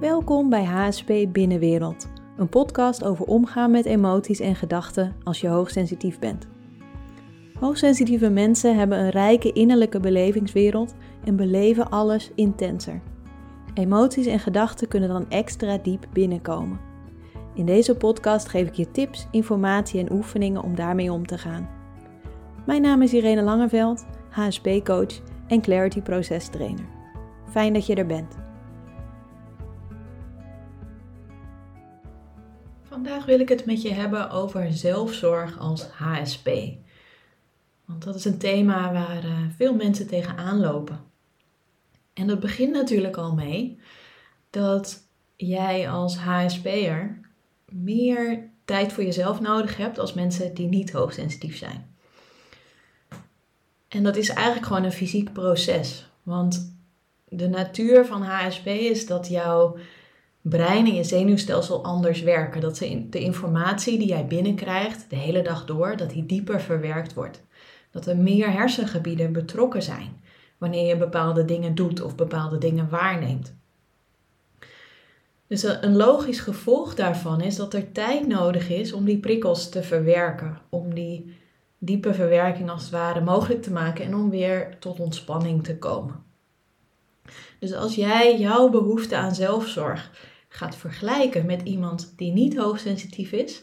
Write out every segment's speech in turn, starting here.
Welkom bij HSP Binnenwereld, een podcast over omgaan met emoties en gedachten als je hoogsensitief bent. Hoogsensitieve mensen hebben een rijke innerlijke belevingswereld en beleven alles intenser. Emoties en gedachten kunnen dan extra diep binnenkomen. In deze podcast geef ik je tips, informatie en oefeningen om daarmee om te gaan. Mijn naam is Irene Langeveld, HSP-coach en Clarity Proces Trainer. Fijn dat je er bent. Wil ik het met je hebben over zelfzorg als HSP. Want dat is een thema waar uh, veel mensen tegenaan lopen. En dat begint natuurlijk al mee dat jij als HSP'er meer tijd voor jezelf nodig hebt als mensen die niet hoogsensitief zijn. En dat is eigenlijk gewoon een fysiek proces. Want de natuur van HSP is dat jouw brein en je zenuwstelsel anders werken. Dat de informatie die jij binnenkrijgt de hele dag door, dat die dieper verwerkt wordt. Dat er meer hersengebieden betrokken zijn wanneer je bepaalde dingen doet of bepaalde dingen waarneemt. Dus een logisch gevolg daarvan is dat er tijd nodig is om die prikkels te verwerken, om die diepe verwerking als het ware mogelijk te maken en om weer tot ontspanning te komen. Dus als jij jouw behoefte aan zelfzorg gaat vergelijken met iemand die niet hoogsensitief is,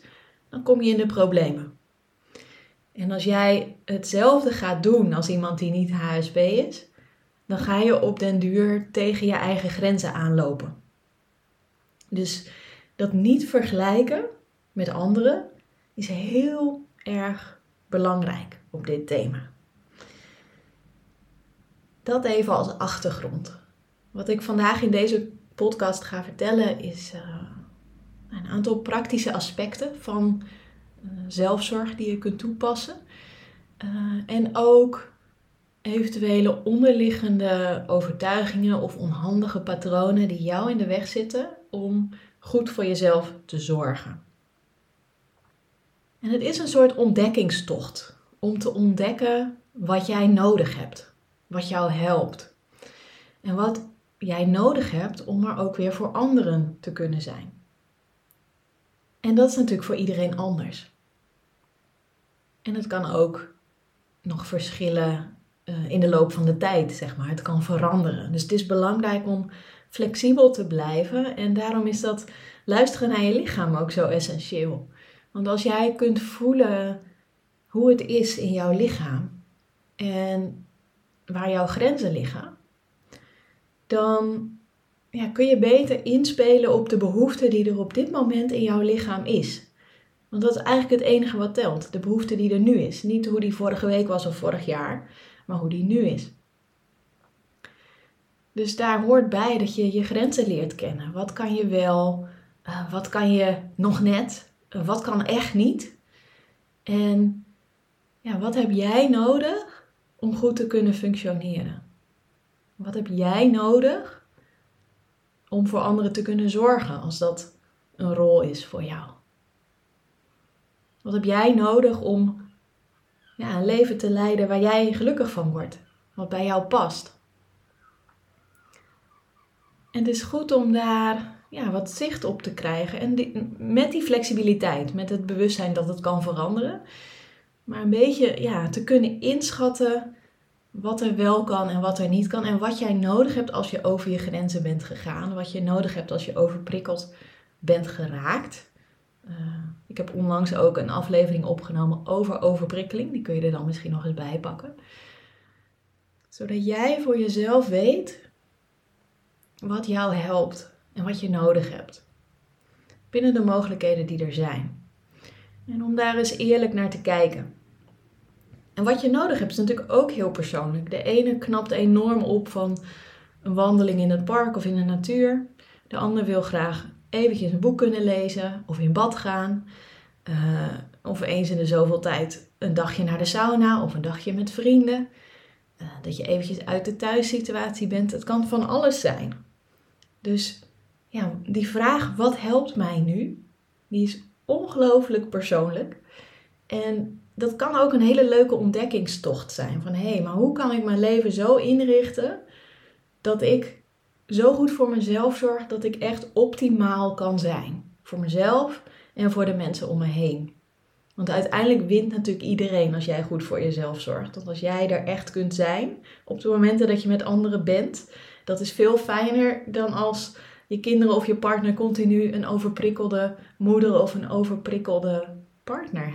dan kom je in de problemen. En als jij hetzelfde gaat doen als iemand die niet HSP is, dan ga je op den duur tegen je eigen grenzen aanlopen. Dus dat niet vergelijken met anderen is heel erg belangrijk op dit thema. Dat even als achtergrond. Wat ik vandaag in deze podcast ga vertellen is uh, een aantal praktische aspecten van uh, zelfzorg die je kunt toepassen. Uh, en ook eventuele onderliggende overtuigingen of onhandige patronen die jou in de weg zitten om goed voor jezelf te zorgen. En het is een soort ontdekkingstocht om te ontdekken wat jij nodig hebt, wat jou helpt en wat jij nodig hebt om er ook weer voor anderen te kunnen zijn. En dat is natuurlijk voor iedereen anders. En het kan ook nog verschillen uh, in de loop van de tijd, zeg maar. Het kan veranderen. Dus het is belangrijk om flexibel te blijven. En daarom is dat luisteren naar je lichaam ook zo essentieel. Want als jij kunt voelen hoe het is in jouw lichaam en waar jouw grenzen liggen, dan ja, kun je beter inspelen op de behoefte die er op dit moment in jouw lichaam is. Want dat is eigenlijk het enige wat telt. De behoefte die er nu is. Niet hoe die vorige week was of vorig jaar, maar hoe die nu is. Dus daar hoort bij dat je je grenzen leert kennen. Wat kan je wel, uh, wat kan je nog net, uh, wat kan echt niet. En ja, wat heb jij nodig om goed te kunnen functioneren? Wat heb jij nodig om voor anderen te kunnen zorgen als dat een rol is voor jou? Wat heb jij nodig om ja, een leven te leiden waar jij gelukkig van wordt, wat bij jou past. En het is goed om daar ja, wat zicht op te krijgen. En met die flexibiliteit, met het bewustzijn dat het kan veranderen. Maar een beetje ja, te kunnen inschatten wat er wel kan en wat er niet kan. En wat jij nodig hebt als je over je grenzen bent gegaan. Wat je nodig hebt als je overprikkeld bent geraakt. Uh, ik heb onlangs ook een aflevering opgenomen over overprikkeling. Die kun je er dan misschien nog eens bij pakken. Zodat jij voor jezelf weet wat jou helpt en wat je nodig hebt. Binnen de mogelijkheden die er zijn. En om daar eens eerlijk naar te kijken. En wat je nodig hebt is natuurlijk ook heel persoonlijk. De ene knapt enorm op van een wandeling in het park of in de natuur. De ander wil graag eventjes een boek kunnen lezen of in bad gaan. Uh, of eens in de zoveel tijd een dagje naar de sauna of een dagje met vrienden. Uh, dat je eventjes uit de thuissituatie bent. Het kan van alles zijn. Dus ja, die vraag wat helpt mij nu, die is ongelooflijk persoonlijk. En dat kan ook een hele leuke ontdekkingstocht zijn. Van hé, hey, maar hoe kan ik mijn leven zo inrichten dat ik zo goed voor mezelf zorg dat ik echt optimaal kan zijn. Voor mezelf en voor de mensen om me heen. Want uiteindelijk wint natuurlijk iedereen als jij goed voor jezelf zorgt. Want als jij er echt kunt zijn op de momenten dat je met anderen bent, dat is veel fijner dan als je kinderen of je partner continu een overprikkelde moeder of een overprikkelde partner.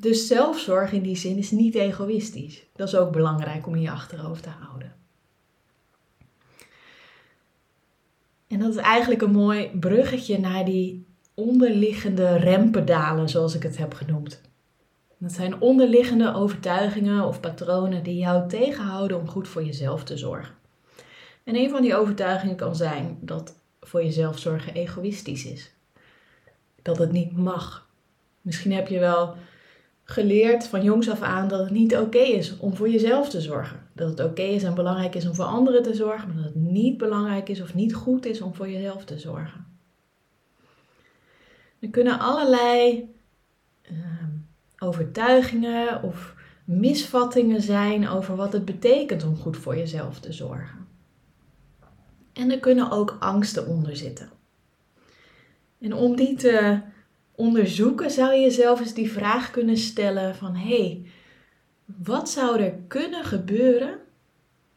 Dus zelfzorg in die zin is niet egoïstisch. Dat is ook belangrijk om in je achterhoofd te houden. En dat is eigenlijk een mooi bruggetje naar die onderliggende rempedalen, zoals ik het heb genoemd. Dat zijn onderliggende overtuigingen of patronen die jou tegenhouden om goed voor jezelf te zorgen. En een van die overtuigingen kan zijn dat voor jezelf zorgen egoïstisch is. Dat het niet mag. Misschien heb je wel geleerd van jongs af aan dat het niet oké is om voor jezelf te zorgen. Dat het oké is en belangrijk is om voor anderen te zorgen, maar dat het niet belangrijk is of niet goed is om voor jezelf te zorgen. Er kunnen allerlei uh, overtuigingen of misvattingen zijn over wat het betekent om goed voor jezelf te zorgen. En er kunnen ook angsten onder zitten. En om die te onderzoeken zou je jezelf eens die vraag kunnen stellen van hé, hey, wat zou er kunnen gebeuren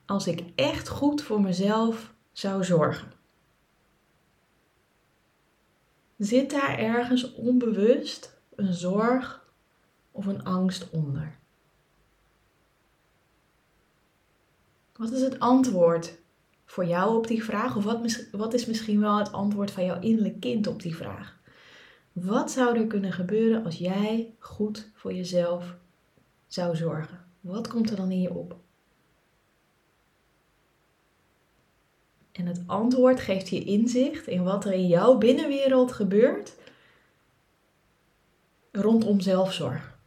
als ik echt goed voor mezelf zou zorgen? Zit daar ergens onbewust een zorg of een angst onder? Wat is het antwoord voor jou op die vraag? Of wat, wat is misschien wel het antwoord van jouw innerlijk kind op die vraag? Wat zou er kunnen gebeuren als jij goed voor jezelf zou zorgen? Wat komt er dan in je op? En het antwoord geeft je inzicht in wat er in jouw binnenwereld gebeurt rondom zelfzorg.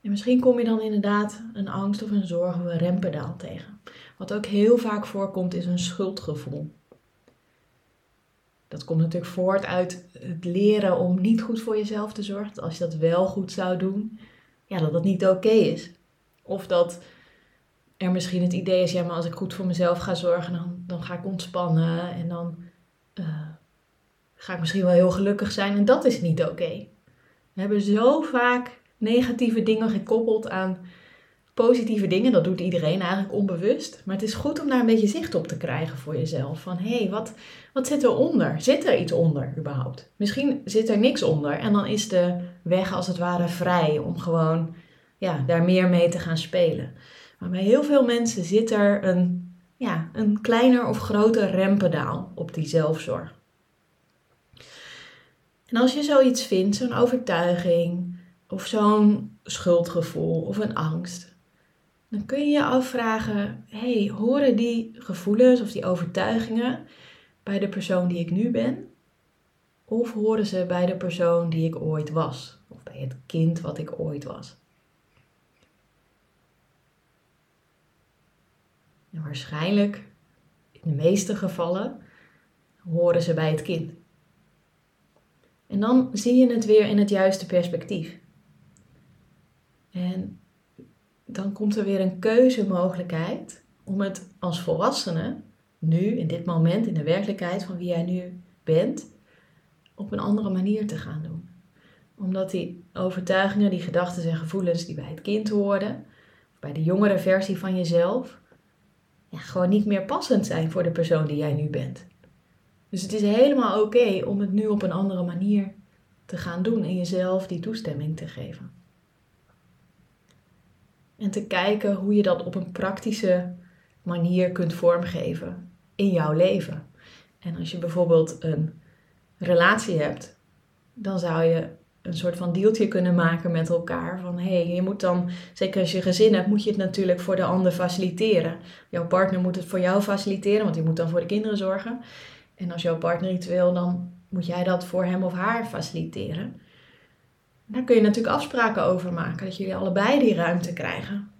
En misschien kom je dan inderdaad een angst of een zorg of een rempedaal tegen. Wat ook heel vaak voorkomt is een schuldgevoel. Dat komt natuurlijk voort uit het leren om niet goed voor jezelf te zorgen. Als je dat wel goed zou doen, ja, dat dat niet oké is. Of dat er misschien het idee is, ja, maar als ik goed voor mezelf ga zorgen, dan, dan ga ik ontspannen en dan uh, ga ik misschien wel heel gelukkig zijn. En dat is niet oké. We hebben zo vaak negatieve dingen gekoppeld aan positieve dingen. Dat doet iedereen eigenlijk onbewust. Maar het is goed om daar een beetje zicht op te krijgen voor jezelf. Van hé, hey, wat, wat zit eronder? Zit er iets onder überhaupt? Misschien zit er niks onder. En dan is de weg als het ware vrij om gewoon ja, daar meer mee te gaan spelen. Maar bij heel veel mensen zit er een, ja, een kleiner of groter rempedaal op die zelfzorg. En als je zoiets vindt, zo'n overtuiging of zo'n schuldgevoel of een angst, dan kun je je afvragen: hey, horen die gevoelens of die overtuigingen bij de persoon die ik nu ben? Of horen ze bij de persoon die ik ooit was? Of bij het kind wat ik ooit was? Waarschijnlijk, in de meeste gevallen, horen ze bij het kind. En dan zie je het weer in het juiste perspectief. En dan komt er weer een keuzemogelijkheid om het als volwassene, nu, in dit moment, in de werkelijkheid van wie jij nu bent, op een andere manier te gaan doen. Omdat die overtuigingen, die gedachten en gevoelens die bij het kind hoorden, bij de jongere versie van jezelf, ja, gewoon niet meer passend zijn voor de persoon die jij nu bent. Dus het is helemaal oké om het nu op een andere manier te gaan doen en jezelf die toestemming te geven. En te kijken hoe je dat op een praktische manier kunt vormgeven in jouw leven. En als je bijvoorbeeld een relatie hebt, dan zou je een soort van deeltje kunnen maken met elkaar. Van hé, hey, je moet dan, zeker als je gezin hebt, moet je het natuurlijk voor de ander faciliteren. Jouw partner moet het voor jou faciliteren, want die moet dan voor de kinderen zorgen. En als jouw partner iets wil, dan moet jij dat voor hem of haar faciliteren. Daar kun je natuurlijk afspraken over maken, dat jullie allebei die ruimte krijgen.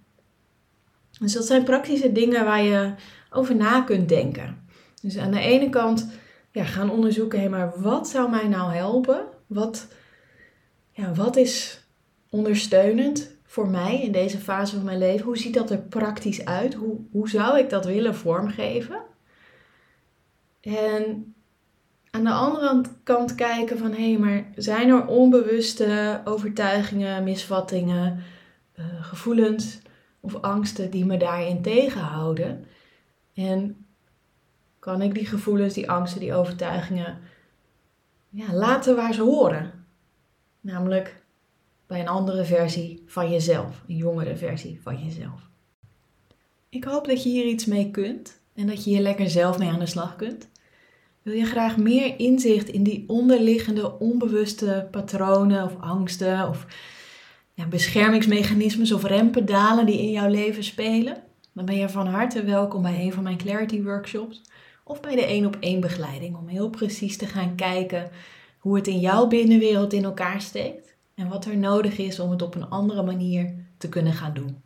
Dus dat zijn praktische dingen waar je over na kunt denken. Dus aan de ene kant ja, gaan onderzoeken, hé, maar wat zou mij nou helpen? Wat, ja, wat is ondersteunend voor mij in deze fase van mijn leven? Hoe ziet dat er praktisch uit? Hoe, hoe zou ik dat willen vormgeven? En aan de andere kant kijken van hé, hey, maar zijn er onbewuste overtuigingen, misvattingen, uh, gevoelens of angsten die me daarin tegenhouden? En kan ik die gevoelens, die angsten, die overtuigingen ja, laten waar ze horen? Namelijk bij een andere versie van jezelf, een jongere versie van jezelf. Ik hoop dat je hier iets mee kunt en dat je hier lekker zelf mee aan de slag kunt. Wil je graag meer inzicht in die onderliggende onbewuste patronen of angsten of ja, beschermingsmechanismes of rempedalen die in jouw leven spelen? Dan ben je van harte welkom bij een van mijn Clarity Workshops of bij de één op één begeleiding om heel precies te gaan kijken hoe het in jouw binnenwereld in elkaar steekt en wat er nodig is om het op een andere manier te kunnen gaan doen.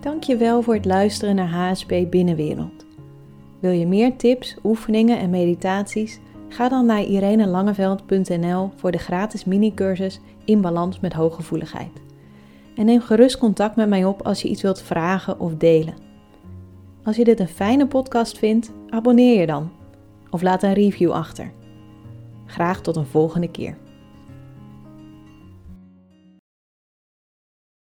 Dankjewel voor het luisteren naar HSP Binnenwereld. Wil je meer tips, oefeningen en meditaties? Ga dan naar irenelangeveld.nl voor de gratis mini-cursus In Balans met Hooggevoeligheid. En neem gerust contact met mij op als je iets wilt vragen of delen. Als je dit een fijne podcast vindt, abonneer je dan. Of laat een review achter. Graag tot een volgende keer.